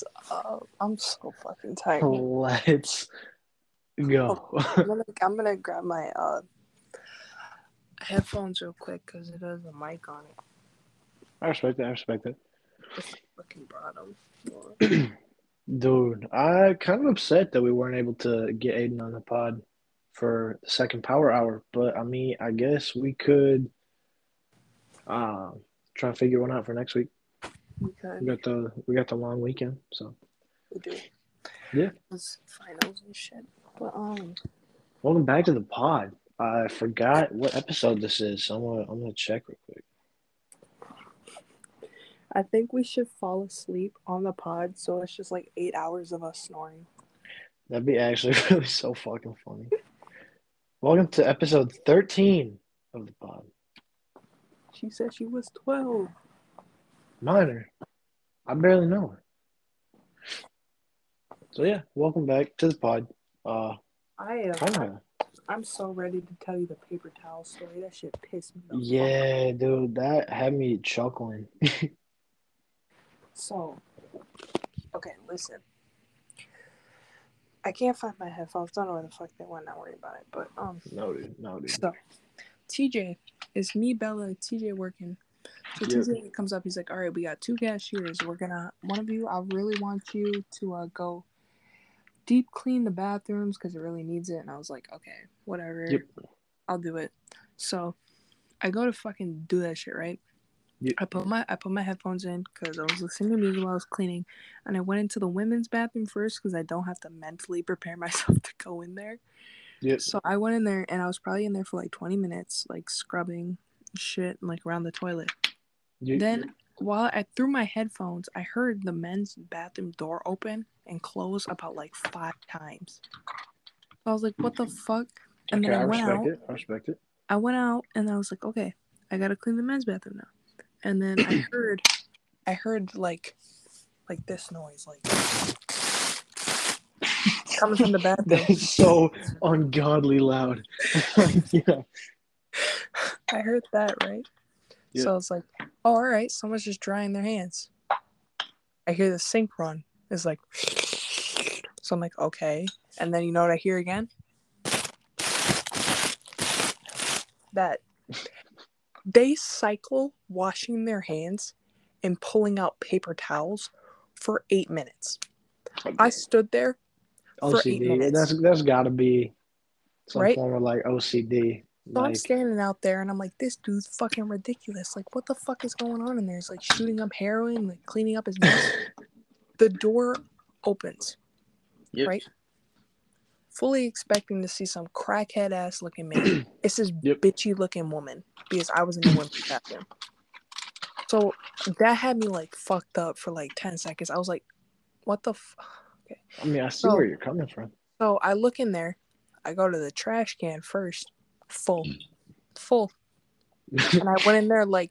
fucking low. What is up? I'm so fucking tired. Let's go. I'm gonna, I'm gonna grab my uh headphones real quick because it has a mic on it. I respect that. I respect. It's fucking bottom. Dude, I kind of upset that we weren't able to get Aiden on the pod for the second power hour, but I mean, I guess we could uh, try and figure one out for next week. We We got the we got the long weekend, so We do. Yeah. It's finals and shit. But um, welcome back to the pod. I forgot what episode this is, so I'm gonna I'm gonna check real quick. I think we should fall asleep on the pod, so it's just like eight hours of us snoring. That'd be actually really so fucking funny. Welcome to episode 13 of the pod. She said she was twelve. Minor. I barely know her. So yeah, welcome back to the pod. Uh, I am. kinda, I'm so ready to tell you the paper towel story. That shit pissed me. fuck yeah, dude, that had me chuckling. So, okay, listen. I can't find my headphones. Don't know where the fuck they went. Not worry about it. But um, no, dude, no, dude. so TJ is me, Bella, TJ working. So Yep. TJ comes up. He's like, "All right, we got two cashiers. We're gonna one of you. I really want you to uh, go deep clean the bathrooms because it really needs it." And I was like, "Okay, whatever. Yep. I'll do it." So I go to fucking do that shit, right? Yep. I put my I put my headphones in because I was listening to music while I was cleaning, and I went into the women's bathroom first because I don't have to mentally prepare myself to go in there. Yep. So I went in there and I was probably in there for like 20 minutes, like scrubbing shit and like around the toilet. You- Then while I threw my headphones, I heard the men's bathroom door open and close about like five times. I was like, what the fuck? And okay, then I, I went respect out. it. I respect it. I went out and I was like, okay, I gotta clean the men's bathroom now. And then I heard, I heard like, like this noise, like coming from the bathroom. That's so ungodly loud. yeah. I heard that right. Yeah. So I was like, oh, all right, someone's just drying their hands. I hear the sink run. It's like, so I'm like, okay. And then you know what I hear again? That they cycle washing their hands and pulling out paper towels for eight minutes. I stood there. for eight OCD. minutes. That's that's got to be some Right? form of like OCD. So I'm standing out there and I'm like, this dude's fucking ridiculous. Like, what the fuck is going on in there? He's like shooting up heroin, like cleaning up his mess. the door opens, Yep. right? Fully expecting to see some crackhead ass looking man. it's this Yep. bitchy looking woman because I was in the women's bathroom. So that had me like fucked up for like 10 seconds. I was like, what the i mean, I see So- where you're coming from. So I look in there. I go to the trash can first, full, mm. full. and I went in there like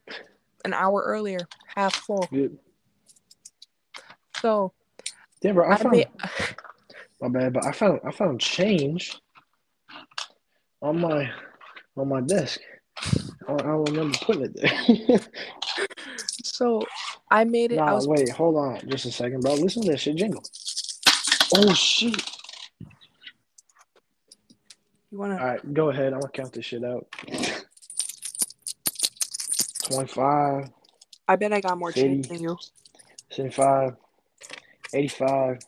an hour earlier, half full. Yeah, So yeah bro. I I found made, my bad, but I found I found change on my on my desk. I, I don't remember putting it there. so I made it. Nah, was wait, hold on, just a second, bro. Listen to this shit jingle. Oh shit! You wanna All right, go ahead. I'm gonna count this shit out. Twenty-five. I bet I got more change Eighty. than you. 75, 85.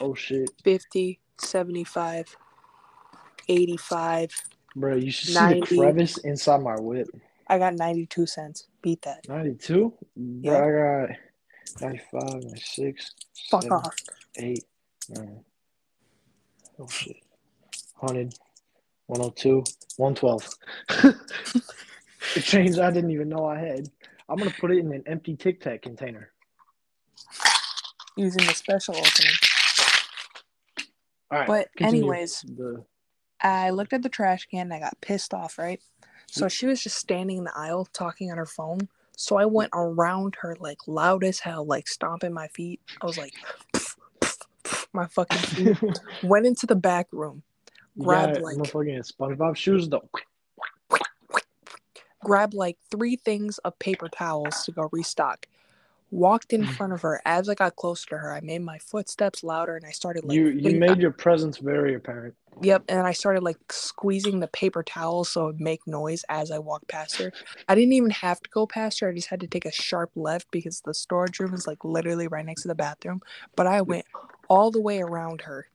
Oh shit, 50, 75, 85. bro! You should see the crevice inside my whip. I got 92 cents. Beat that. 92, Yeah. bro. I got 95, 96, Fuck 7, off. 8, 9. Oh shit, 100, 102, 112. the change I didn't even know I had. I'm gonna put it in an empty Tic Tac container. Using the special opening. All right. But continue. anyways, the I looked at the trash can and I got pissed off, right? So mm. she was just standing in the aisle talking on her phone. So I went around her like loud as hell, like stomping my feet. I was like, my fucking feet. Went into the back room, grabbed got like motherfucking SpongeBob shoes though. grabbed like three things of paper towels to go restock. walked in front of her. As I got closer to her, I made my footsteps louder and I started like you you made your presence very apparent. Yep, and I started like squeezing the paper towel so it would make noise as I walked past her. I didn't even have to go past her. I just had to take a sharp left because the storage room is like literally right next to the bathroom. But I went all the way around her,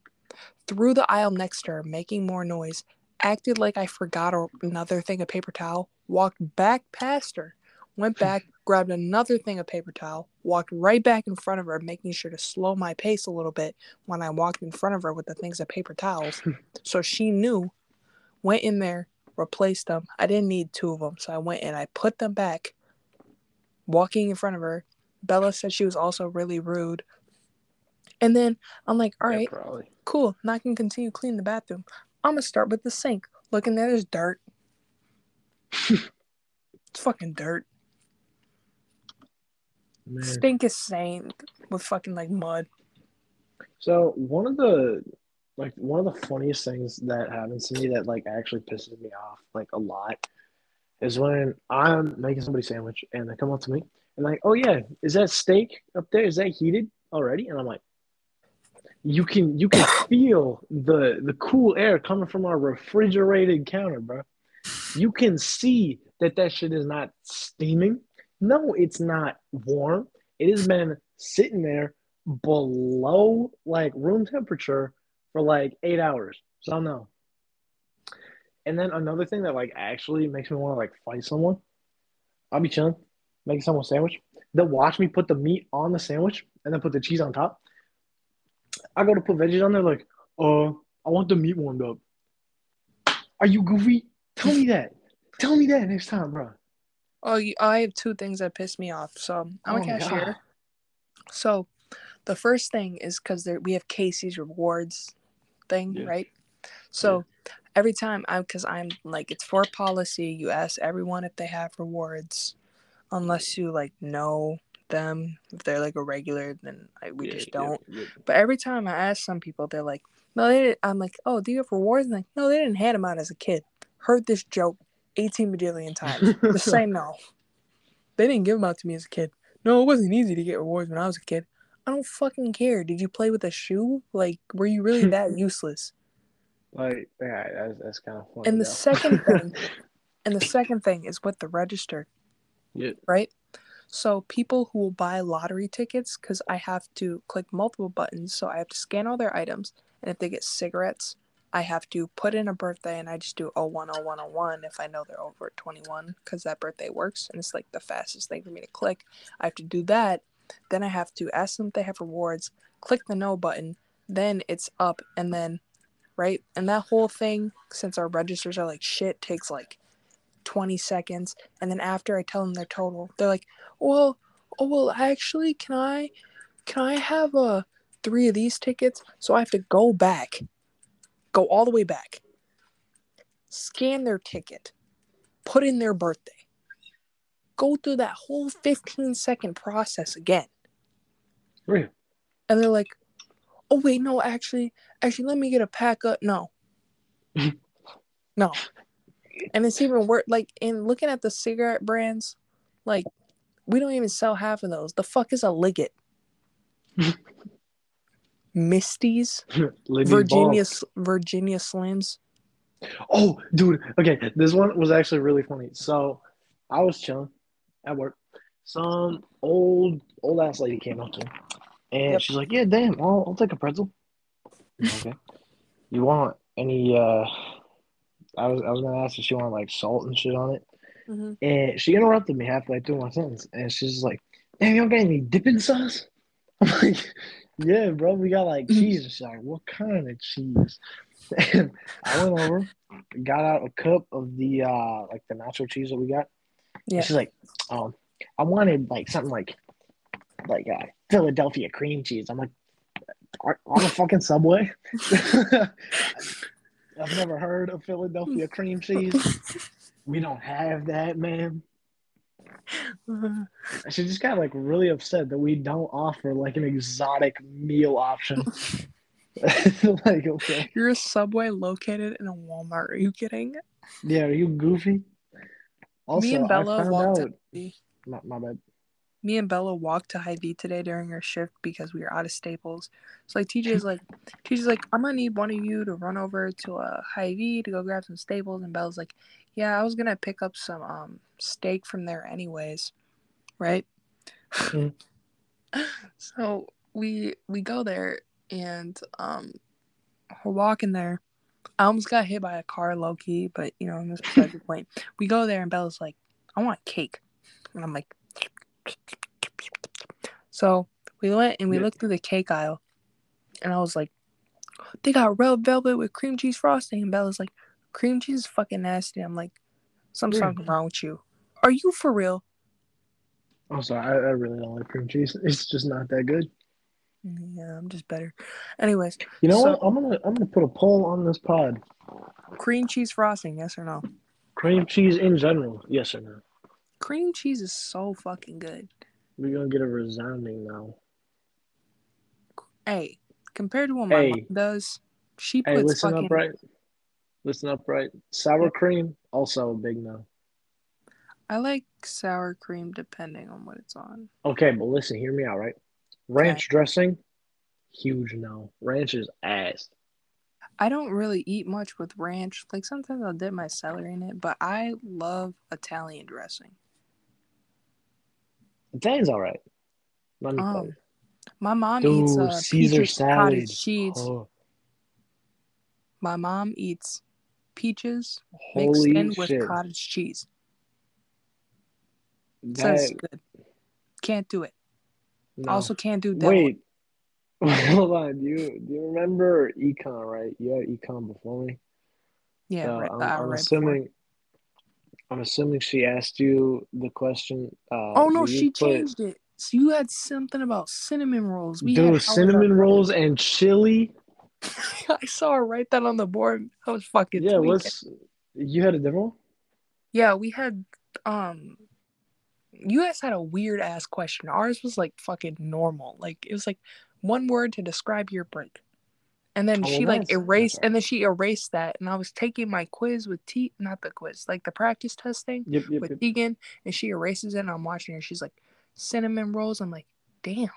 through the aisle next to her, making more noise, acted like I forgot another thing of paper towel, walked back past her, went back, grabbed another thing of paper towel, walked right back in front of her, making sure to slow my pace a little bit when I walked in front of her with the things of paper towels. so she knew, went in there, replaced them. I didn't need two of them, so I went and I put them back, walking in front of her. Bella said she was also really rude. And then I'm like, all right, Yeah, cool. Now I can continue cleaning the bathroom. I'm gonna start with the sink. Look in there, there's dirt. it's fucking dirt. Man. Stink is stained with fucking like mud. So one of the like one of the funniest things that happens to me that like actually pisses me off like a lot is when I'm making somebody sandwich and they come up to me and like, oh yeah, is that steak up there? Is that heated already? And I'm like, you can you can feel the the cool air coming from our refrigerated counter, bro. You can see that that shit is not steaming. No, it's not warm. It has been sitting there below like room temperature for like eight hours. So no. And then another thing that like actually makes me want to like fight someone. I'll be chilling, making someone a sandwich. They'll watch me put the meat on the sandwich and then put the cheese on top. I go to put veggies on there, like, uh, I want the meat warmed up. Are you goofy? Tell me that. Tell me that next time, bro. Oh, you, I have two things that piss me off. So I'm Oh, a cashier. God. So the first thing is because we have Casey's rewards thing, Yeah. right? So every time I'm, because I'm like, it's for policy, you ask everyone if they have rewards, unless you like know them. If they're like a regular, then I, we Yeah, just don't. yeah. But every time I ask some people, they're like, no, they didn't. I'm like, oh, do you have rewards? And like, no, they didn't hand them out as a kid. Heard this joke 18 bajillion times. Just say no. They didn't give them out to me as a kid. No, it wasn't easy to get rewards when I was a kid. I don't fucking care. Did you play with a shoe? Like, were you really that useless? Like, yeah, that's, that's kind of funny. And the though. second thing, and the second thing is with the register, yeah, right? So people who will buy lottery tickets, because I have to click multiple buttons, so I have to scan all their items, and if they get cigarettes, I have to put in a birthday, and I just do 010101 if I know they're over 21, because that birthday works, and it's like the fastest thing for me to click. I have to do that, then I have to ask them if they have rewards, click the no button, then it's up, and then, right? And that whole thing, since our registers are like shit, takes like 20 seconds and then after i tell them their total they're like well oh well actually can i can i have uh three of these tickets? So i have to go back go all the way back scan their ticket put in their birthday go through that whole 15 second process again. Real. and they're like oh wait no actually actually let me get a pack up no. No and it's even worse like in looking at the cigarette brands like we don't even sell half of those the fuck is a liggett misties Libby virginia virginia slims Oh, dude. Okay, this one was actually really funny. So, I was chilling at work. Some old old ass lady came up to me, and Yep. she's like, "Yeah, damn, I'll, I'll take a pretzel." Okay. You want any? uh I was I was gonna ask if she wanted like salt and shit on it, mm-hmm. and she interrupted me halfway through my sentence, and she's like, "Damn, you don't got any dipping sauce?" I'm like, "Yeah, bro, we got like cheese." And she's like, "What kind of cheese?" And I went over, got out a cup of the uh like the nacho cheese that we got. Yeah. She's like, "Um, I wanted like something like like uh, Philadelphia cream cheese." I'm like, "On the fucking subway." I've never heard of Philadelphia cream cheese. We don't have that, man. She just got like really upset that we don't offer like an exotic meal option. like, okay. you're a subway located in a walmart are you kidding Yeah, are you goofy? Also, me and bella walked out. My, my bad. Me and Bella walked to Hy-Vee today during our shift because we were out of staples. So like TJ's like TJ's like, I'm gonna need one of you to run over to a Hy-Vee to go grab some staples and Bella's like, Yeah, I was gonna pick up some um steak from there anyways. Right? Mm. so we we go there and um we're walking there. I almost got hit by a car low key, but you know, that's beside the point. We go there and Bella's like, I want cake. And I'm like, so we went and we Yeah. looked through the cake aisle, and I was like, they got red velvet with cream cheese frosting. And Bella's like, cream cheese is fucking nasty. I'm like, something's wrong with you. Are you for real? I'm sorry, I, I really don't like cream cheese. It's just not that good. Yeah, I'm just better. Anyways, You know So- what? I'm gonna I'm gonna put a poll on this pod. cream cheese frosting, yes or no? Cream cheese in general, yes or no? Cream cheese is so fucking good. We're gonna get a resounding no. Hey, compared to what my Hey. mom does, she puts Hey, listen fucking. up, right? Listen up, right? Sour cream, also a big no. I like sour cream depending on what it's on. Okay, but listen, hear me out, right? Ranch dressing, huge no. Ranch is ass. I don't really eat much with ranch. Like sometimes I'll dip my celery in it, but I love Italian dressing. Italian's all right. Let me tell Um, my mom Dude, eats uh, Caesar salad. cottage cheese. Oh, My mom eats peaches mixed holy in with cottage cheese. That, Says good. Can't do it. no. Also can't do that. Wait. Hold on. Do you do you remember econ, right? You had econ before me. Yeah, So right. I'm, I'm right before. I'm assuming she asked you the question. Uh, Oh no, she put- changed it. So you had something about cinnamon rolls. We Dude, had cinnamon rolls and chili. I saw her write that on the board. I was fucking yeah, what's you had a different one? Yeah, we had um you guys had a weird ass question. Ours was like fucking normal. Like it was like one word to describe your break. And then Oh, she like erased and then she erased that and I was taking my quiz with T not the quiz, like the practice testing Yep, yep, with yep. Tegan and she erases it and I'm watching her. She's like cinnamon rolls. I'm like, damn,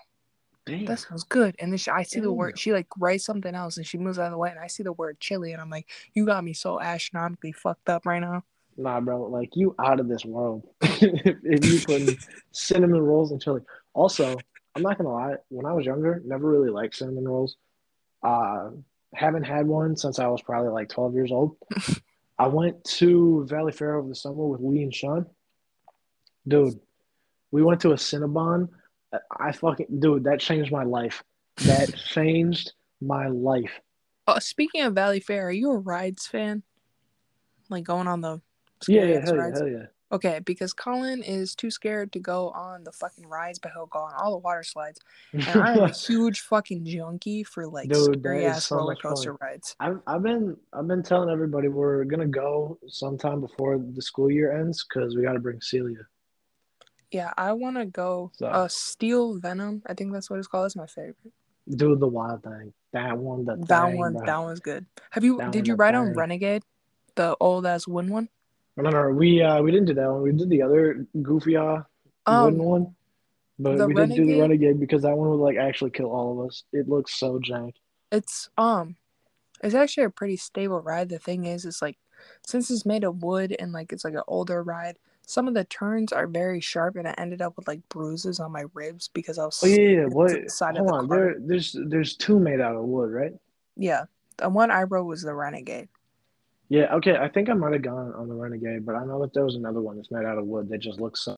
Damn. that sounds good. And then she, I see the word she like writes something else and she moves out of the way and I see the word chili and I'm like, you got me so astronomically fucked up right now. Nah, bro, like you out of this world. if, if you put cinnamon rolls and chili. Also, I'm not gonna lie, when I was younger, never really liked cinnamon rolls. Uh haven't had one since I was probably like 12 years old. I went to Valleyfair over the summer with Lee and Sean. Dude, we went to a Cinnabon. I fucking dude, that changed my life. That changed my life. Oh, speaking of Valleyfair, are you a rides fan? Like going on the Yeah, yeah, hell yeah, hell yeah. Okay, because Colin is too scared to go on the fucking rides, but he'll go on all the water slides. And I'm a huge fucking junkie for like Dude, scary ass so roller coaster rides. I've I've been I've been telling everybody we're gonna go sometime before the school year ends because we got to bring Celia. Yeah, I want to go. So- Uh, Steel Venom, I think that's what it's called. That's my favorite. Do the wild thing. That one, the that thing, one, bro. that one's good. Have you? That did you ride on. Renegade, the old ass wooden one? No, no, we uh we didn't do that one. We did the other goofy uh Um, wooden one, but the we didn't do the Renegade- because that one would like actually kill all of us. It looks so jank. it's um, it's actually a pretty stable ride. The thing is, it's like since it's made of wood and like it's like an older ride. Some of the turns are very sharp, and I ended up with like bruises on my ribs because I was. Oh yeah, yeah. What? the side of Hold the on. car. There, there's there's two made out of wood, right? Yeah, the one I rode was the Renegade. Yeah. Okay. I think I might have gone on the renegade, but I know that there was another one that's made out of wood that just looks so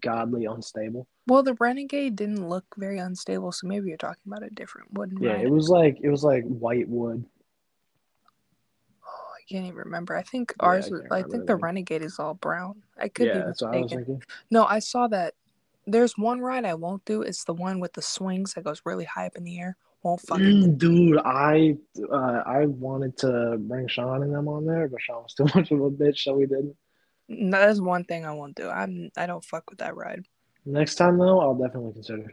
godly unstable. Well, the Renegade didn't look very unstable, so maybe you're talking about a different wooden Yeah, ride. it was like it was like white wood. Oh, I can't even remember. I think Yeah, I ours was. I think the. Renegade is all brown. I could yeah, be that's what I was mistaken. thinking. No, I saw that. There's one ride I won't do. It's the one with the swings that goes really high up in the air. Won't fucking. Mm, dude, I uh, I wanted to bring Sean and them on there, but Sean was too much of a bitch, so we didn't. No, That's one thing I won't do. I'm. I don't fuck with that ride. Next time though, I'll definitely consider.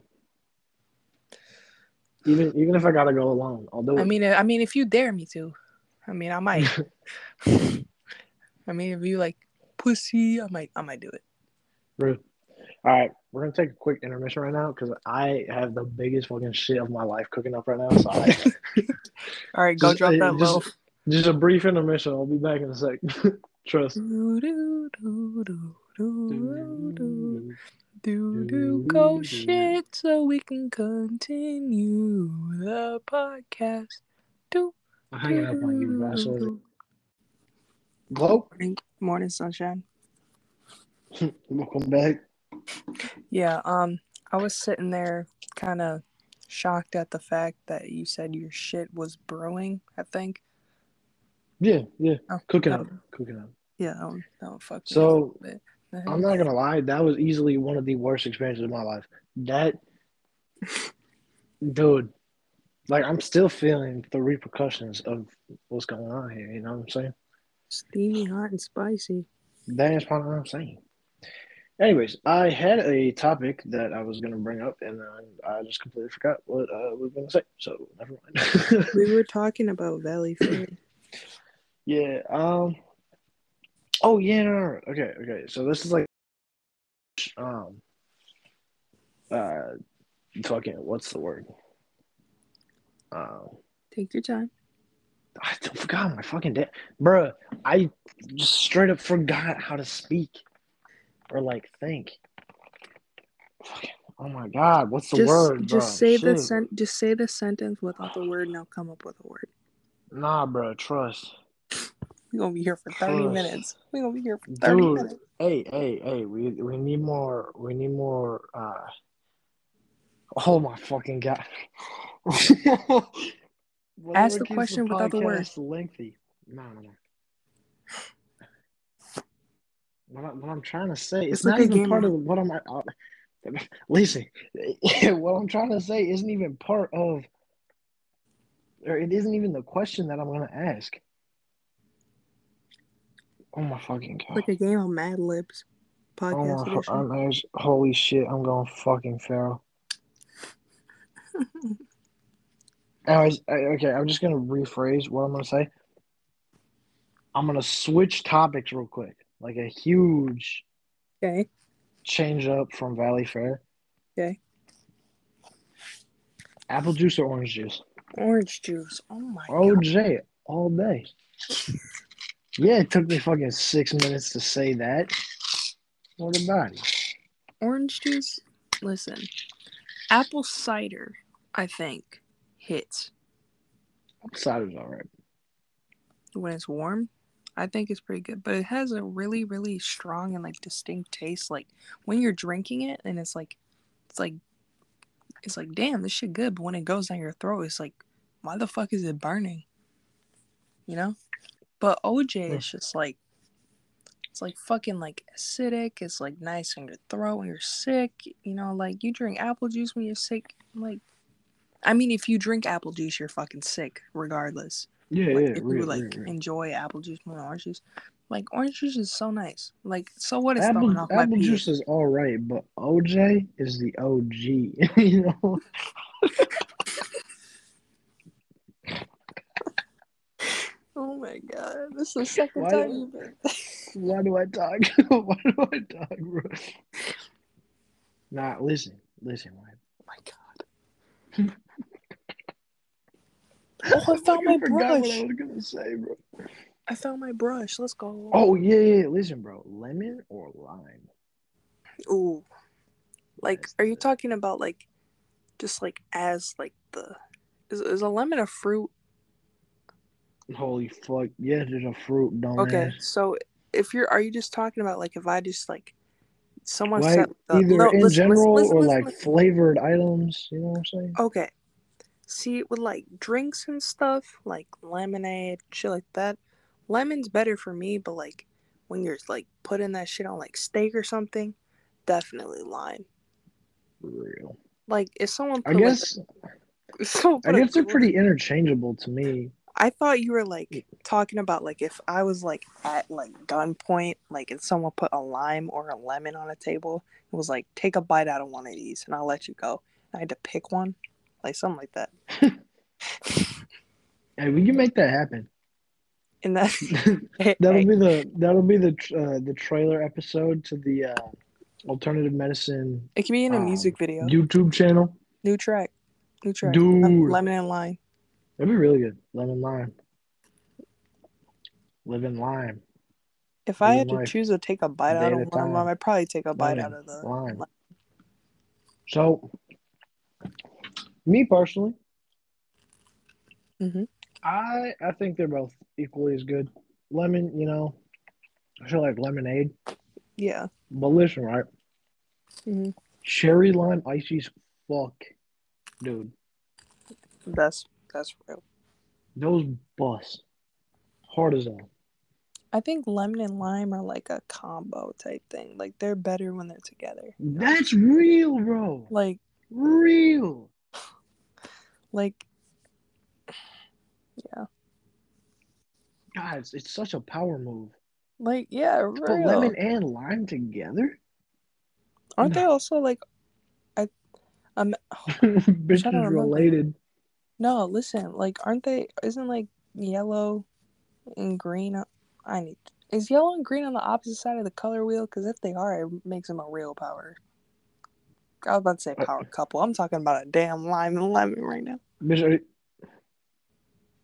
Even even if I gotta go alone, I'll do it. I mean, I mean, if you dare me to, I mean, I might. I mean, if you like pussy, I might. I might do it. Rude. All right, we're gonna take a quick intermission right now because I have the biggest fucking shit of my life cooking up right now. So I, All right, go Just- drop that just- loaf. just a brief intermission. I'll be back in a sec. Trust. Do do do do do do do do go shit so we can continue the podcast. Do I'm hanging up on you, do, bastard. do. Glow, Morning, morning sunshine. welcome back. Yeah, um, I was sitting there kind of shocked at the fact that you said your shit was brewing. I think. Yeah, yeah. Oh, Cooking that up, cooking up. Yeah, that would, that would fuck me up So. I'm not gonna lie, that was easily one of the worst experiences of my life. That, dude, like I'm still feeling the repercussions of what's going on here. You know what I'm saying? steamy, hot, and spicy. That's what I'm saying. Anyways, I had a topic that I was gonna bring up, and then I just completely forgot what I was gonna say. So never mind. We were talking about Valley Fair. yeah. Um. Oh yeah. No, no, no. Okay. Okay. So this is like, um. Uh, fucking. What's the word? Um. Take your time. I forgot my fucking day, bruh. I just straight up forgot how to speak or like think. Oh my god, what's the just word? just bruh? say the Shit. sen- just say the sentence without the word. Now come up with a word. Nah, bro, trust. We're gonna be here for thirty Trust. minutes. We're gonna be here for thirty Dude. minutes. Hey, hey, hey, we we need more. We need more. uh Oh my fucking god. Ask the question without the word. podcast Lengthy. No, no, no. What, I, what I'm trying to say, it's, It's not even game part of- what I'm. Uh, listen, what I'm trying to say isn't even part of, or it isn't even the question that I'm going to ask. Oh my fucking god! Like a game of Mad Libs. Oh my. I'm, holy shit! I'm going fucking feral. Anyways, I- okay, I'm just gonna rephrase what I'm gonna say. I'm gonna switch topics real quick, like a huge okay. change up from Valleyfair. Okay. Apple juice or orange juice? Orange juice. Oh my god. OJ all day. Yeah, it took me fucking six minutes to say that. What about it? Orange juice. Listen, apple cider. I think hits Apple cider's alright. when it's warm. I think it's pretty good, but it has a really, really strong and like distinct taste. Like when you're drinking it, and it's like, it's like, it's like, damn, this shit good. But when it goes down your throat, it's like, why the fuck is it burning? You know. But OJ is just like, it's like fucking like acidic. It's like nice in your throat when you're sick. You know, like you drink apple juice when you're sick. Like, I mean, if you drink apple juice, you're fucking sick regardless Yeah, like yeah, if you real, like real, real. enjoy apple juice more than orange juice. Like orange juice is so nice. Like so what is Apple, off apple juice is all right, but OJ is the OG. you know, Oh my god, this is the second Why- time you've been. why do I talk? why do I talk, bro? Nah, listen, listen, man. Oh my god. Oh, I found my I forgot what I brush. was gonna say, bro. I found my brush. Let's go. Oh yeah, yeah. Listen, bro. Lemon or lime? Ooh. Like, That's are you talking about like, just like as like the, is is a lemon a fruit? Holy fuck! Yeah, there's a fruit, dumbass. Okay, so if you're, are you just talking about like if I just like, someone Like said uh, either no, in listen, general listen, or listen, like listen. flavored items. You know what I'm saying? Okay. See, with like drinks and stuff, like lemonade, shit like that, lemon's better for me, but like when you're like putting that shit on like steak or something, definitely lime. Real. Like if someone I guess. like someone I guess they're pretty interchangeable to me. I thought you were like mm. talking about like if I was like at like gunpoint, like if someone put a lime or a lemon on a table, it was like take a bite out of one of these and I'll let you go. I had to pick one, like something like that. Hey, we can make that happen. And that that'll be the that'll be the uh, the trailer episode to the uh, alternative medicine It can be in a um, music video. YouTube channel. New track. New track. Dude. Lemon and lime. That'd be really good. Lemon lime. Living lime. If I had to life. choose to take a bite Day out of one of them. I'd probably take a bite Lemon, out of the lime. So, me personally, Mhm. I I think they're both equally as good. Lemon, you know, I feel like lemonade, Yeah. but listen, right? hmm Cherry lime ices, fuck, dude, That's that's real. those bust hard as hell. I think lemon and lime are like a combo type thing. Like they're better when they're together. That's real, bro. Like Real. Like yeah. Guys, it's such a power move. like yeah, real. lemon and lime together. Aren't they also like I um Bitches remember. related. no, listen, like aren't they isn't like yellow and green I need is yellow and green on the opposite side of the color wheel? Because if they are, it makes them a real power. I was about to say Uh, power couple. I'm talking about a damn lime and lemon right now. You-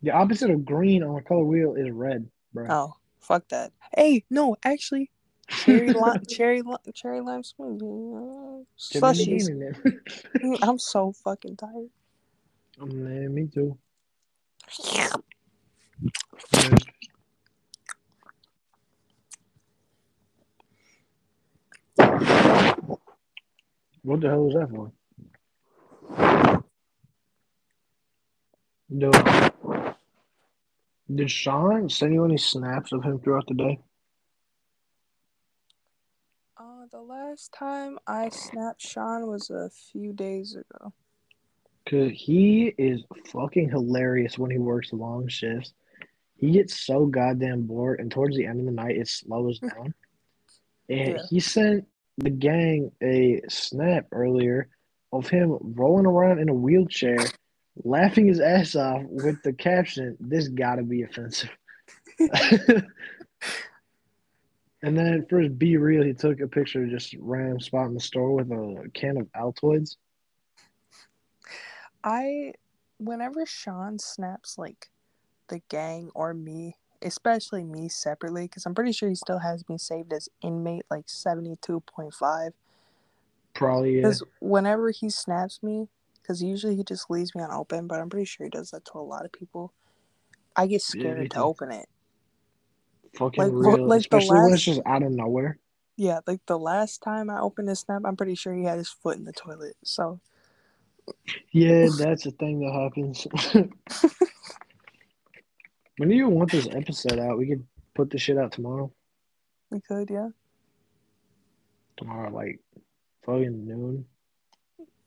The opposite of green on a color wheel is red, bro. Oh, fuck that. Hey, no, actually, cherry lime, cherry lime, cherry lime smoothie, uh, slushies. Mm, I'm so fucking tired. Man, me too. What the hell was that for? Dude, did Sean send you any snaps of him throughout the day? Uh, the last time I snapped Sean was a few days ago. Cause he is fucking hilarious when he works long shifts. He gets so goddamn bored, and towards the end of the night, it slows down. And Yeah. he sent the gang a snap earlier of him rolling around in a wheelchair, laughing his ass off with the caption, "This gotta be offensive." and then for his BeReal, he took a picture of just random spot in the store with a can of Altoids. I, whenever Sean snaps like the gang or me, especially me separately, because I'm pretty sure he still has me saved as inmate like 72.5. Probably yeah. Because whenever he snaps me, because usually he just leaves me on open, but I'm pretty sure he does that to a lot of people. I get scared me to open it. fucking Like, real, like the especially when last- it's just out of nowhere. Yeah, like the last time I opened his snap, I'm pretty sure he had his foot in the toilet. So Yeah, that's a thing that happens. when do you want this episode out? We could put this shit out tomorrow. we could, yeah, Tomorrow, like fucking noon.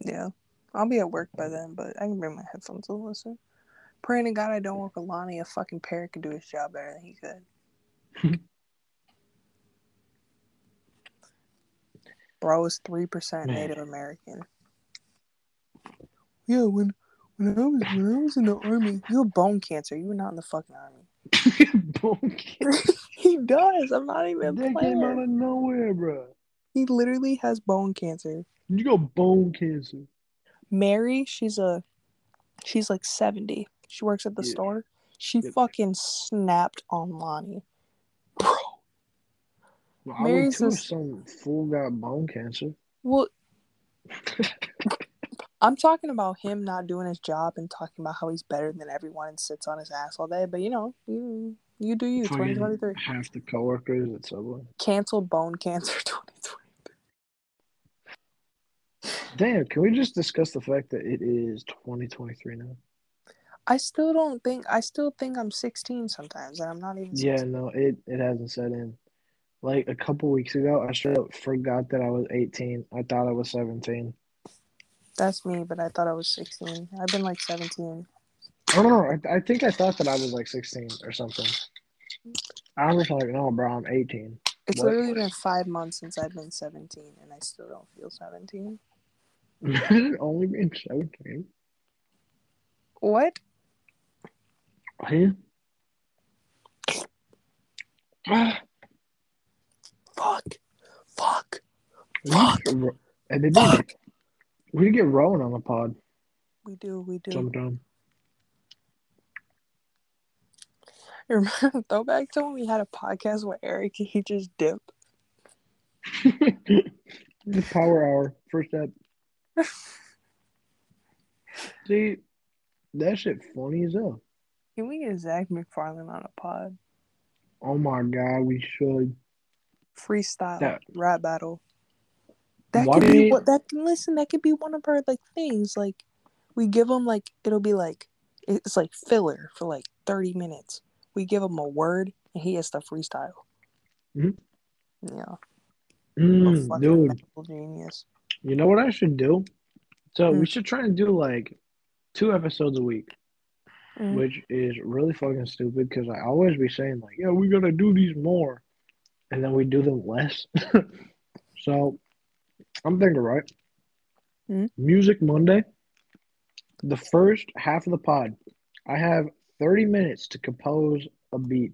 yeah. I'll be at work by then, but I can bring my headphones and listen. Praying to God I don't work with Lonnie. A fucking parrot could do his job better than he could. Bro is three percent Man. Native American. Yeah, when when I was when I was in the army, you have bone cancer. You were not in the fucking army. Bone cancer. He does. I'm not even That came out of nowhere, bro. He literally has bone cancer. You got bone cancer. Mary, she's a she's like 70. She works at the Yeah. store. She Yep. fucking snapped on Lonnie. Bro. Well, I would Mary's too if is- some fool got bone cancer. Well I'm talking about him not doing his job and talking about how he's better than everyone and sits on his ass all day. But you know, you you do you 2023. half the coworkers at Subway. Cancel bone cancer 2020. Damn, can we just discuss the fact that it is 2023 now? I still don't think I still think I'm 16 sometimes and I'm not even Yeah, no, it, it hasn't set in. Like a couple weeks ago, I straight up forgot that I was 18. I thought I was 17. That's me, but I thought I was 16. I've been like 17. I don't know. I, I think I thought that I was like 16 or something. I was like, no, bro, I'm 18. It's What? literally been five months since I've been 17, and I still don't feel 17. It only been 17. What? Ah, Fuck. Fuck. Fuck. And they did. We get Rowan on the pod We do, we do. sometime. Remember throwback to when we had a podcast with Eric he just dipped. the power hour, first step. See, that shit funny as hell. Can we get Zach McFarlane on a pod? Oh my god, we should. Freestyle That- rap battle. That could be what that listen, that could be one of our like things. Like we give them like it'll be like it's like filler for like 30 minutes. We give him a word and he has to freestyle. Mhm. Yeah. Mm, dude, genius. You know what I should do? So Hmm. we should try and do like two episodes a week, Mm. which is really fucking stupid because I always be saying like, yeah, we gotta do these more, and then we do them less. so I'm thinking, right? Hmm. Music Monday. The first half of the pod, I have 30 minutes to compose a beat,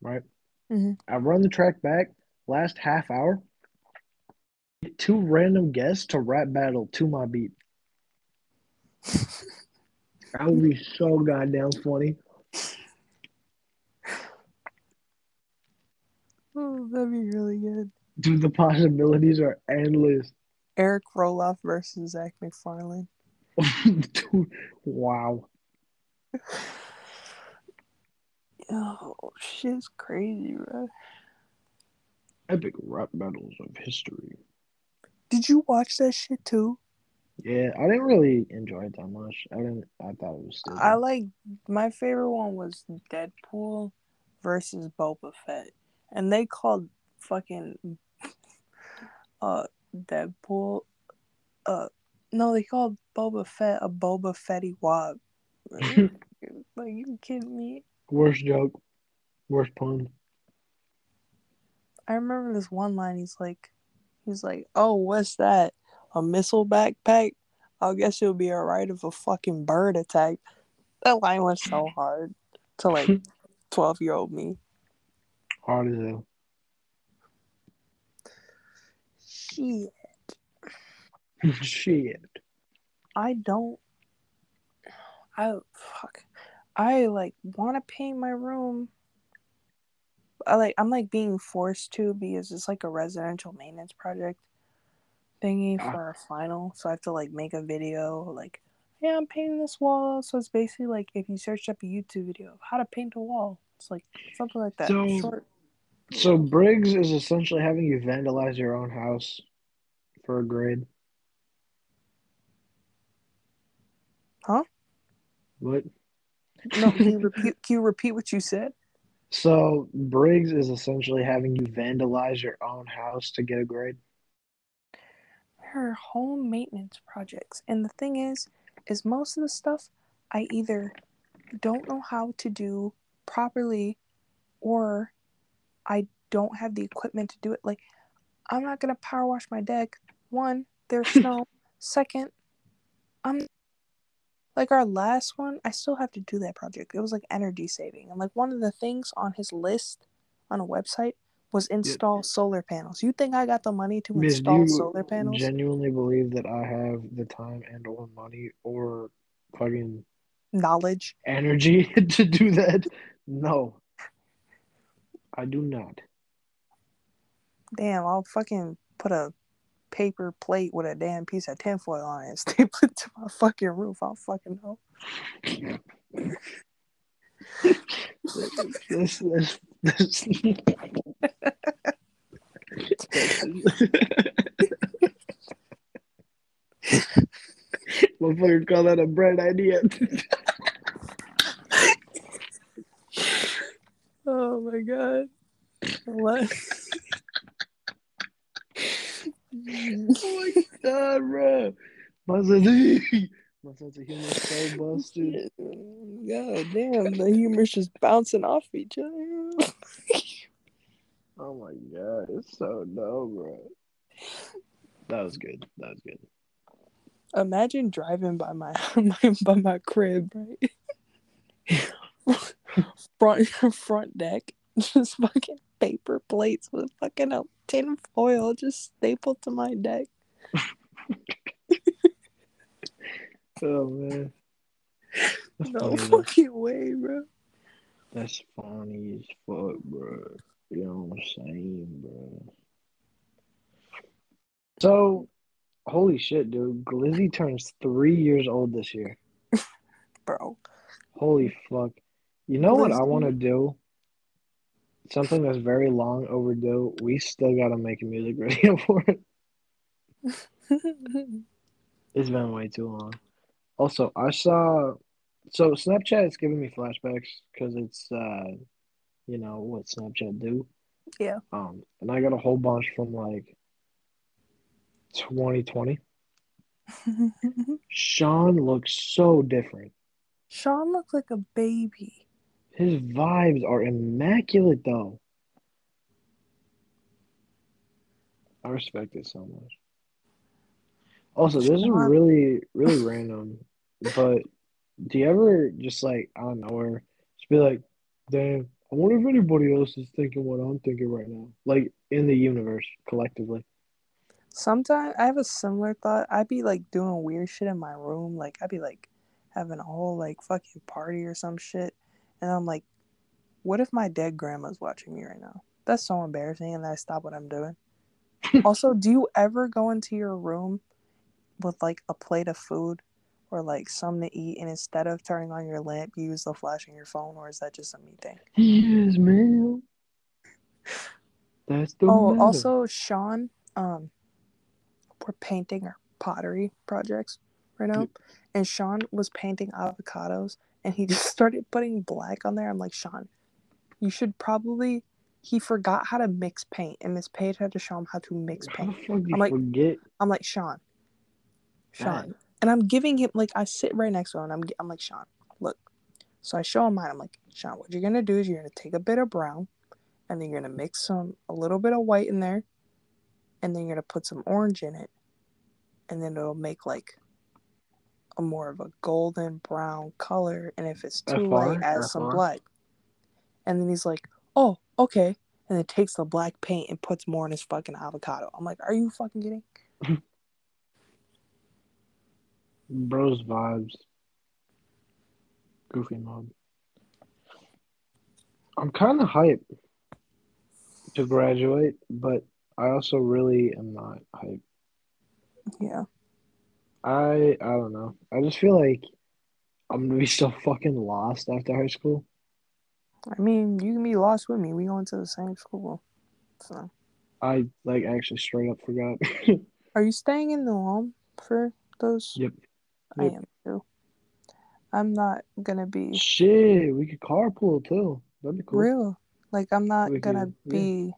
right? Mhm. I run the track back. Last half hour, two random guests to rap battle to my beat. That would be so goddamn funny. Oh, that'd be really good. Dude, the possibilities are endless. Eric Roloff versus Zach McFarlane. Dude, wow. Oh, shit's crazy, bro. Epic rap battles of history. Did you watch that shit too? Yeah, I didn't really enjoy it that much. I didn't. I thought it was stupid. I like my favorite one was Deadpool versus Boba Fett, and they called fucking uh Deadpool uh no they called Boba Fett a Boba Fetty Wab. like you kidding me? Worst joke. Worst pun. I remember this one line. He's like, he's like, oh, what's that? A missile backpack? I guess it'll be alright if a fucking bird attacked. That line was so hard to like twelve year old me. Hard as hell. Shit. Shit. I don't. I fuck. I like want to paint my room. I like. I'm like being forced to because it's like a residential maintenance project thingy Ah. for a final. So I have to like make a video. Like, yeah, I'm painting this wall. So it's basically like if you search up a YouTube video of how to paint a wall, it's like something like that. So- Short. So Briggs is essentially having you vandalize your own house for a grade. Huh? What? No, can you repeat? Can you repeat what you said? So Briggs is essentially having you vandalize your own house to get a grade. her home maintenance projects. And the thing is, is most of the stuff I either don't know how to do properly or I don't have the equipment to do it. Like I'm not gonna power wash my deck. One, there's snow. Second, I'm like our last one, I still have to do that project. It was like energy saving. And like one of the things on his list on a website was install solar panels. You think I got the money to do install solar panels? genuinely believe that I have the time and or money or fucking Knowledge. energy to do that? No. I do not. Damn, I'll fucking put a paper plate with a damn piece of tinfoil on it and staple it to my fucking roof. I'll fucking know. This, this, this. Motherfucker call that a bright idea. Oh my god. What? Oh my god, bro. Sense my sense of humor is so busted. God damn, the humor's just bouncing off each other. Oh my god, it's so dumb, bro. That was good. That was good. Imagine driving by my, my by my crib, right? front front deck, just fucking paper plates with fucking a tin foil just stapled to my deck. Oh man. That's No fucking way, bro. That's funny as fuck, bro. You know what I'm saying, bro? So, holy shit, dude. Glizzy turns three years old this year. Bro. Holy fuck. You know what I want to do? Something that's very long overdue. We still got to make a music video for it. It's been way too long. Also, I saw. So, Snapchat is giving me flashbacks because it's, uh, you know, what Snapchat do. Yeah. Um, and I got a whole bunch from like 2020. Sean looks so different. Sean looks like a baby. His vibes are immaculate, though. I respect it so much. Also, this is really, really random, but do you ever just like out of nowhere just be like, damn, I wonder if anybody else is thinking what I'm thinking right now? Like in the universe, collectively. Sometimes I have a similar thought. I'd be like doing weird shit in my room. Like I'd be like having a whole like fucking party or some shit. And I'm like, what if my dead grandma's watching me right now? That's so embarrassing and I stop what I'm doing. also, do you ever go into your room with like a plate of food or like something to eat and instead of turning on your lamp you use the flash on your phone or is that just a me thing? Yes, man. That's the Oh, meta. also Sean, um, we're painting our pottery projects right now, and Sean was painting avocados, and he just started putting black on there. I'm like, Sean, you should probably. He forgot how to mix paint, and Miss Page had to show him how to mix paint. fuck do you I'm like- forget? I'm like, Sean, Sean, Dad. and I'm giving him like I sit right next to him. And I'm I'm like, Sean, look. So I show him mine. I'm like, Sean, what you're gonna do is you're gonna take a bit of brown, and then you're gonna mix some a little bit of white in there, and then you're gonna put some orange in it, and then it'll make like a more of a golden brown color. And if it's too light, add some black. And then he's like, oh, okay. And then takes the black paint and puts more in his fucking avocado. I'm like, are you fucking kidding? Bros vibes. Goofy mode. I'm kind of hyped to graduate, but I also really am not hyped. Yeah. I I don't know. I just feel like I'm gonna be so fucking lost after high school. I mean, you can be lost with me. We going to the same school. So, I like actually straight up forgot. are you staying in the home for those? Yep. I am too. I'm not gonna be Shit, we could carpool too. That'd be cool. real. Like, I'm not We gonna could- yeah. be.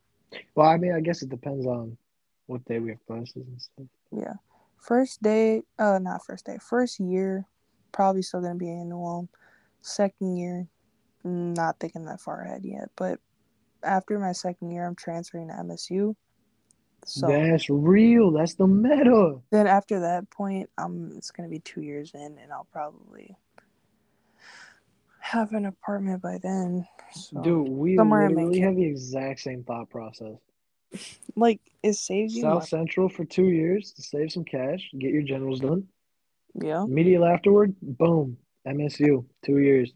Well, I mean, I guess it depends on what day we have classes and stuff. Yeah. First day, uh, not first day. First year, probably still gonna be in New Ulm. Second year, not thinking that far ahead yet. But after my second year, I'm transferring to MSU. So That's real. That's the meta. then after that point, um, it's gonna be two years in, and I'll probably have an apartment by then. So, Dude, we literally have the exact same thought process. Like, it saves you. South money. Central for two years to save some cash, get your generals done. Yeah. Immediately afterward, boom, MSU, two years.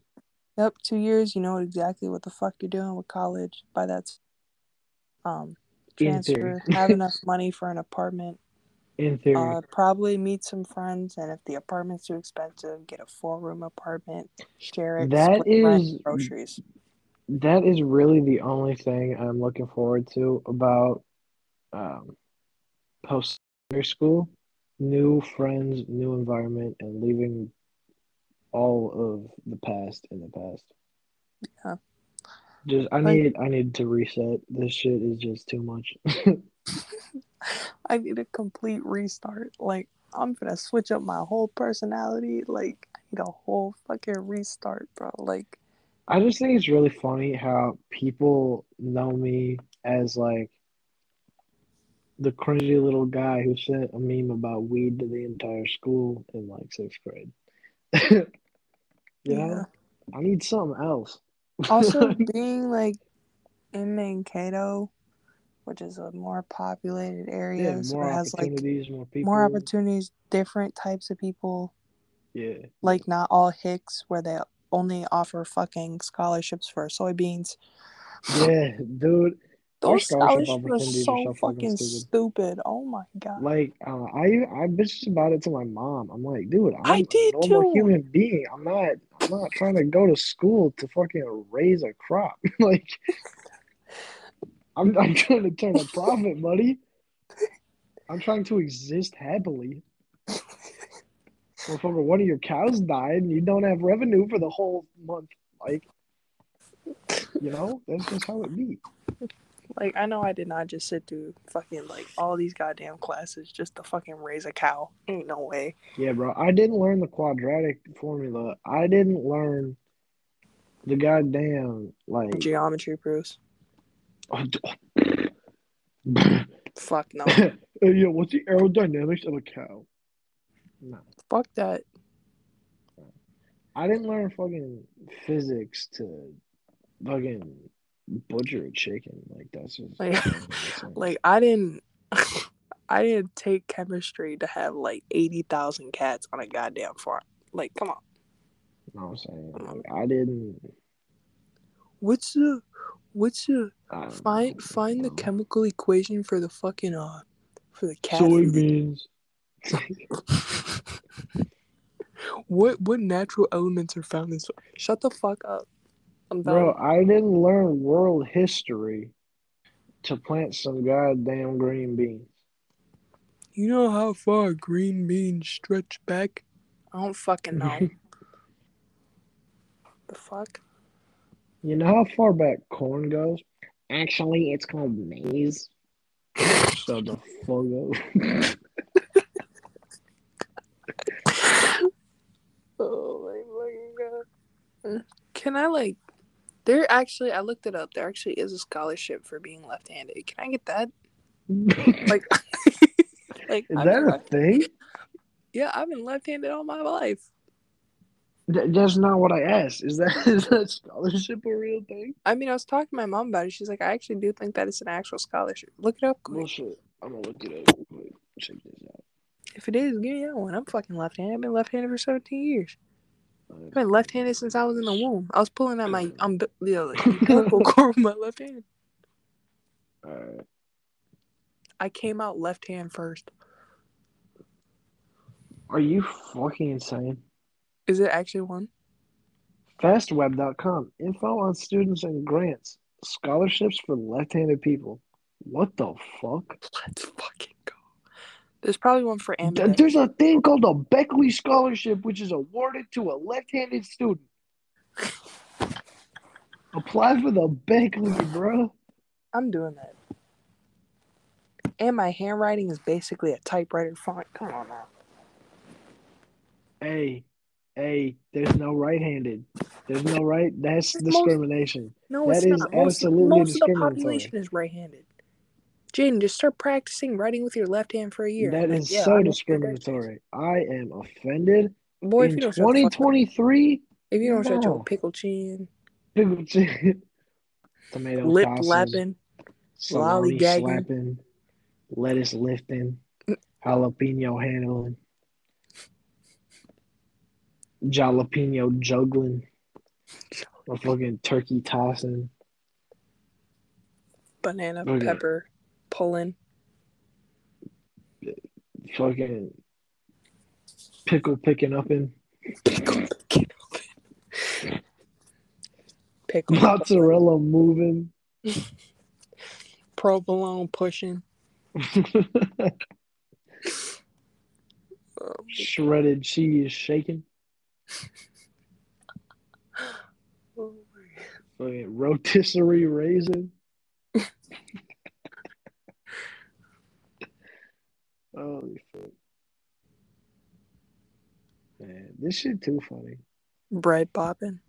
Yep, two years. You know exactly what the fuck you're doing with college. By that, um, transfer, have enough money for an apartment. In theory. Uh, probably meet some friends, and if the apartment's too expensive, get a four room apartment, share it. That is- groceries. That is really the only thing I'm looking forward to about um, post school. New friends, new environment, and leaving all of the past in the past. Yeah. Just I need I need to reset. This shit is just too much. I need a complete restart. Like I'm gonna switch up my whole personality. Like I need a whole fucking restart, bro. Like I just think it's really funny how people know me as like the cringy little guy who sent a meme about weed to the entire school in like sixth grade. you know, I need something else. also being like in Mankato, which is a more populated area, Yeah, so more it has like opportunities, more people. more opportunities, different types of people. Yeah. Like not all Hicks, where they only offer fucking scholarships for soybeans. Yeah, dude. Those scholarship scholarships are so, so fucking fucking stupid. stupid. Oh my god. Like, uh, I I bitched about it to my mom. I'm like, dude, I'm I did a normal too. human being. I'm not I'm not trying to go to school to fucking raise a crop. like, I'm I'm trying to turn a profit, buddy. I'm trying to exist happily. Motherfucker, one of your cows died and you don't have revenue for the whole month. Like, you know, that's just how it be. Like I know I did not just sit through fucking like all these goddamn classes just to fucking raise a cow. Ain't no way. Yeah, bro. I didn't learn the quadratic formula. I didn't learn the goddamn like. Geometry proofs. Fuck no. Yeah, what's the aerodynamics of a cow? No, Fuck that. I didn't learn fucking physics to fucking butcher a chicken. Like that's just Like- doesn't make sense. Like I didn't I didn't take chemistry to have like eighty thousand cats on a goddamn farm. Like, come on. You know what I'm saying? Like, I didn't. What's the what's the find know, find the chemical equation for the fucking uh for the cat soybeans. What what natural elements are found in soy? Shut the fuck up. I'm done. Bro, I didn't learn world history to plant some goddamn green beans. You know how far green beans stretch back? I don't fucking know. the fuck? You know how far back corn goes? Actually, it's called maize. So the fuck Oh my god. Can I like there actually I looked it up. There actually is a scholarship for being left handed. Can I get that? Like like Is I've that a left- thing? yeah, I've been left handed all my life. Th- That's not what I asked. Is that is that scholarship a real thing? I mean I was talking to my mom about it. She's like, I actually do think that it's an actual scholarship. Look it up quick. Bullshit. I'm gonna look it up real quick. Check this out. If it is, give me that one. I'm fucking left handed. I've been left handed for seventeen years. I've been left handed since I was in the womb. I was pulling out my um you know, umbilical cord with my left hand. Alright. I came out left hand first. Are you fucking insane? Is it actually one? Fastweb.com. Info on students and grants. Scholarships for left-handed people. What the fuck? Let's fucking go. There's probably one for ambidextrous. There's a thing called a Beckley Scholarship, which is awarded to a left-handed student. Apply for the Beckley, bro. I'm doing that. And my handwriting is basically a typewriter font. Come on now. Hey, hey, there's no right-handed. There's no right. That's Most- discrimination. No, That it's is not. Most, absolutely most of the discriminatory. population is right-handed. Jaden, just start practicing writing with your left hand for a year. That is yeah, so I'm discriminatory. I am offended. Boy, if you don't shut the fuck up, 2023, if you don't shut your pickle chin, Pickle chicken, tomato lip tosses, lapping, lollygagging. slapping, lettuce lifting, mm. jalapeno handling, jalapeno juggling, or fucking turkey tossing, banana Okay. pepper pulling, fucking pickle picking up in, pickle picking up in. pickle mozzarella moving, provolone pushing. Shredded cheese shaking, oh fucking rotisserie raisin. Holy fuck. Man, this shit too funny. Bright popping.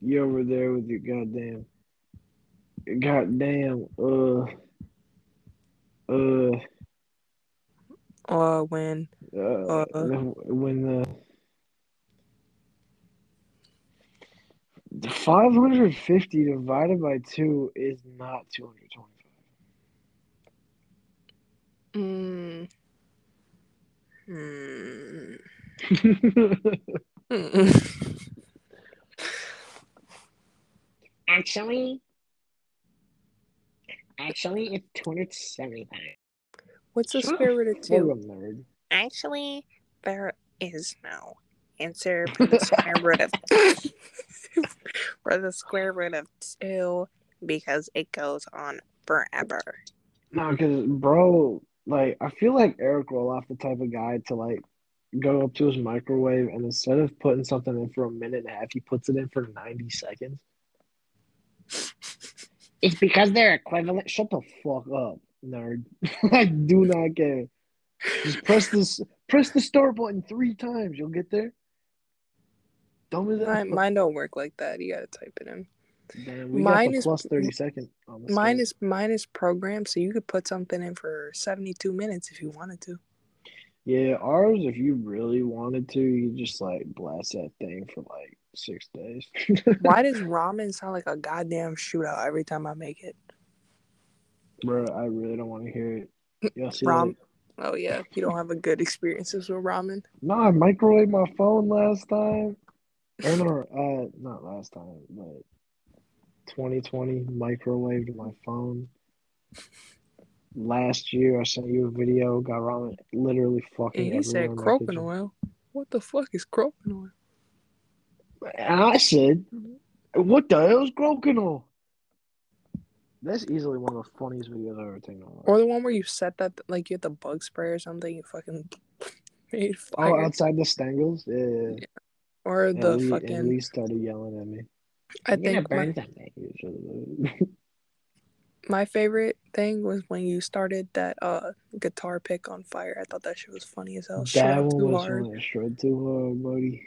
You over there with your goddamn, goddamn, uh, uh, Uh, when uh, Uh. when the Five hundred fifty divided by two is not two hundred Mm. Hmm. Mm. Actually, actually, it's two hundred seventy-five. What's the square root of two? a nerd. Actually, there is no answer for the square root of for the square root of two because it goes on forever. No, because bro, like I feel like Eric Roloff the type of guy to like go up to his microwave and instead of putting something in for a minute and a half, he puts it in for ninety seconds. It's because they're equivalent. Shut the fuck up, nerd. I do not care. Just press this, press the start button three times. You'll get there. Dumb as Mine, mine don't work like that. You gotta type it in. Damn, mine is- plus thirty second. Mine is mine is programmed, so you could put something in for seventy two minutes if you wanted to. Yeah, ours. If you really wanted to, you just like blast that thing for like six days. Why does ramen sound like a goddamn shootout every time I make it? Bro, I really don't want to hear it. Y'all see Ram. that? Oh yeah, you don't have a good experiences with ramen. No, I microwaved my phone last time. Or uh, not last time, but 2020 microwaved my phone. Last year, I sent you a video. Got ramen literally fucking. And you said everywhere in my croquant kitchen. oil. What the fuck is croquant oil? And I said, "What the hell is croquant That's easily one of the funniest videos I've ever taken. on. Or the one where you set that like you had the bug spray or something. You fucking made Oh, outside the Stangles? Yeah. yeah, or the fucking. and Lee started yelling at me. I You're think my, something. Usually. my favorite thing was when you started that uh guitar pick on fire. I thought that shit was funny as hell. that Shred one too was hard. Shred too hard, buddy.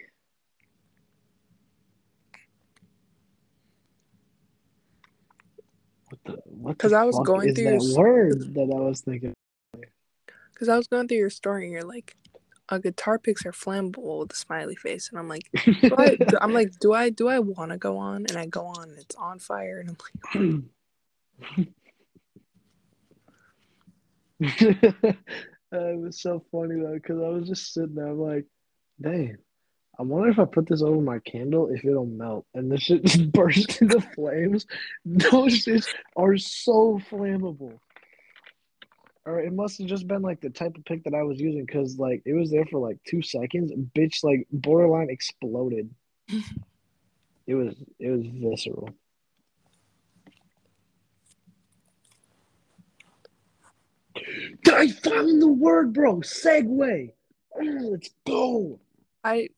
What the what? 'Cause the I was going through that your- word that I was thinking. Because I was going through your story and you're like, uh, guitar picks are flammable with a smiley face, and I'm like, I, I'm like, do I do I want to go on? And I go on, and it's on fire, and I'm like, Uh, it was so funny though, because I was just sitting there, I'm like, dang, I wonder if I put this over my candle, if it'll melt. And the shit just burst into flames. Those shits are so flammable. Or it must have just been like the type of pick that I was using, because like it was there for like two seconds. Bitch, like borderline exploded. it was it was visceral. I found the word, bro. Segue. Oh, mm, let's go. I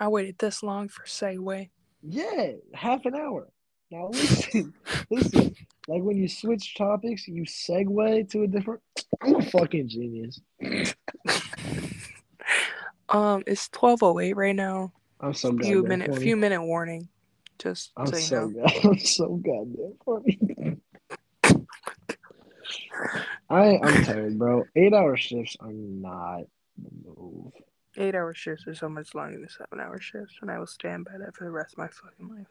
I waited this long for segue. Yeah, half an hour. Now listen, listen. Like when you switch topics, you segue to a different. I'm a fucking genius. Um, it's twelve oh eight right now. I'm so Few goddamn minute, funny. few minute warning. Just I'm so so god, I'm so goddamn funny. I I'm tired, bro. Eight hour shifts are not the move. Eight hour shifts are so much longer than seven hour shifts, and I will stand by that for the rest of my fucking life.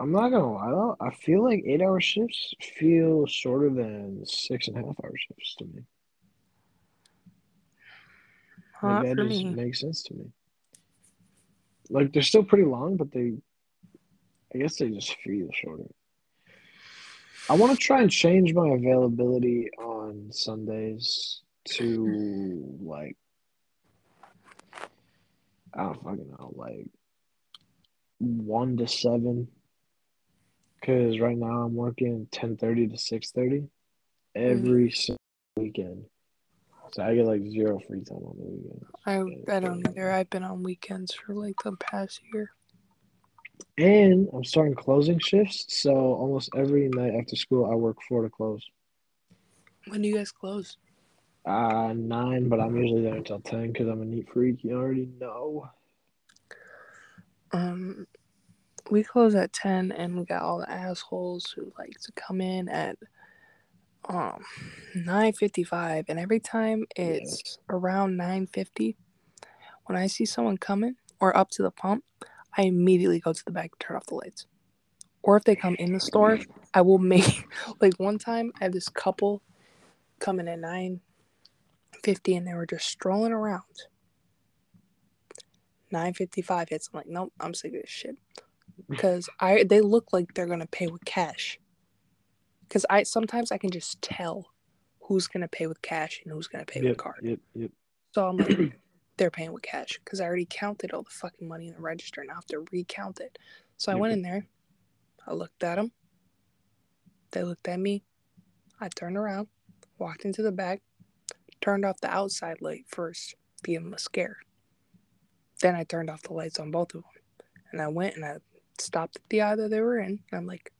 I'm not gonna lie though. I feel like eight hour shifts feel shorter than six and a half hour shifts to me. Like that just me. makes sense to me. Like they're still pretty long, but they, I guess they just feel shorter. I want to try and change my availability on Sundays to like, I don't fucking know, like one to seven. Cause right now I'm working ten thirty to six thirty every single weekend. So I get like zero free time on the weekend. I I don't either. I've been on weekends for like the past year. And I'm starting closing shifts, so almost every night after school I work four to close. When do you guys close? Uh nine, but I'm usually there until ten because I'm a neat freak. You already know. Um, we close at ten, and we got all the assholes who like to come in at um nine fifty five, and every time it's around nine fifty, when I see someone coming or up to the pump, I immediately go to the back and turn off the lights. Or if they come in the store, I will make like one time I had this couple coming at nine fifty and they were just strolling around. Nine fifty five hits. I'm like, nope, I'm sick of this shit. Because I they look like they're gonna pay with cash. Cause I sometimes I can just tell who's gonna pay with cash and who's gonna pay Yep, with card. yep, yep. So I'm like, they're paying with cash because I already counted all the fucking money in the register and I have to recount it. So I went in there, I looked at them, they looked at me, I turned around, walked into the back, turned off the outside light first to give them a scare. Then I turned off the lights on both of them. And I went and I stopped at the aisle that they were in. And I'm like,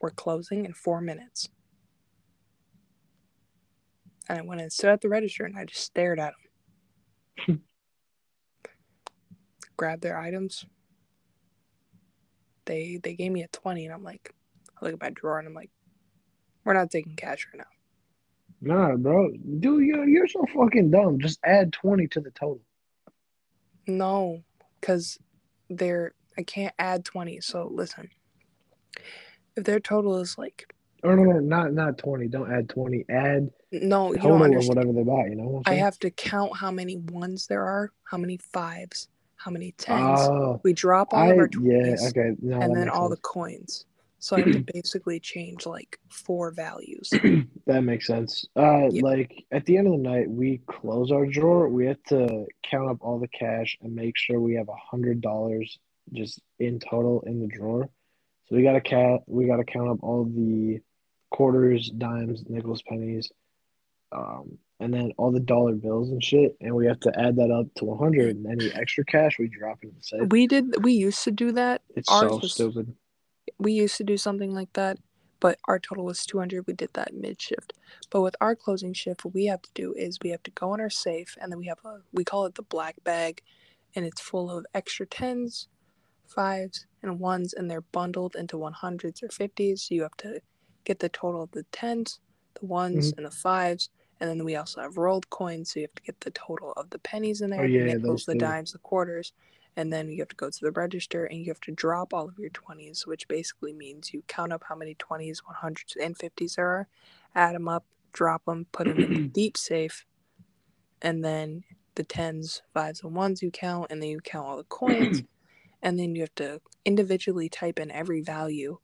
we're closing in four minutes. And I went and stood at the register and I just stared at them. Grabbed their items. They they gave me a twenty and I'm like, I look at my drawer and I'm like, we're not taking cash right now. Nah, bro. Dude, you're, you're so fucking dumb. Just add 20 to the total. No, because they're I can't add twenty. So listen, if their total is like Oh, no, no, not not 20. Don't add 20. Add no, you don't total of whatever they buy. You know what I have to count how many ones there are, how many fives, how many tens. Oh, we drop all I of our 20s. yeah. Okay. No, and then all the coins. So I have to basically change like four values. That makes sense. Uh, Yeah. like at the end of the night, we close our drawer. We have to count up all the cash and make sure we have a hundred dollars just in total in the drawer. So we gotta cat. We gotta count up all the quarters, dimes, nickels, pennies, um, and then all the dollar bills and shit. And we have to add that up to one hundred. And any extra cash we drop into the safe. we did we used to do that. It's ours so was- stupid. we used to do something like that, but our total was 200. We did that mid shift. But with our closing shift, what we have to do is we have to go in our safe, and then we have a we call it the black bag, and it's full of extra tens, fives, and ones, and they're bundled into 100s or 50s. So you have to get the total of the tens, the ones, mm-hmm. and the fives. And then we also have rolled coins, so you have to get the total of the pennies in oh, there, Oh, yeah, the nickels, the dimes, the quarters, and then you have to go to the register and you have to drop all of your 20s which basically means you count up how many 20s 100s and 50s there are add them up drop them put them in the deep safe. And then the 10s 5s and 1s you count and then you count all the coins and then you have to individually type in every value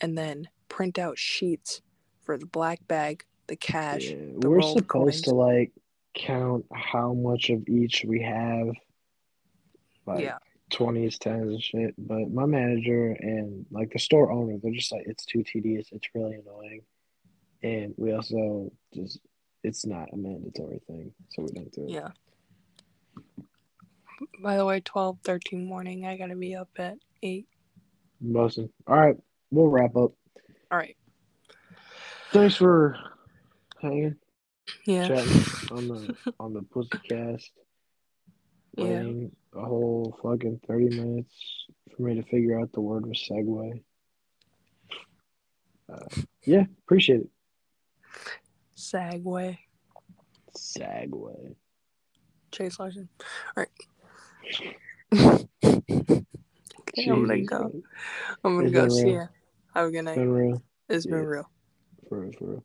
and then print out sheets for the black bag the cash Yeah, the we're supposed to like count how much of each we have, like yeah 20s, 10s, and shit. But my manager and like the store owner, they're just like, it's too tedious. It's really annoying. And we also just, it's not a mandatory thing. So we don't do it. yeah by the way 12 13 morning i gotta be up at 8 Bosun. All right, we'll wrap up. all right Thanks for hanging, yeah chatting on the on the Pussycast. Yeah. Waiting a whole fucking 30 minutes for me to figure out the word was segue. Uh, yeah, appreciate it. segue. segue. Chase Larson. All right. Okay, I'm gonna go. I'm gonna It's go. See real. Have a good It's night. been real. It's been Yeah. real. For real, for real.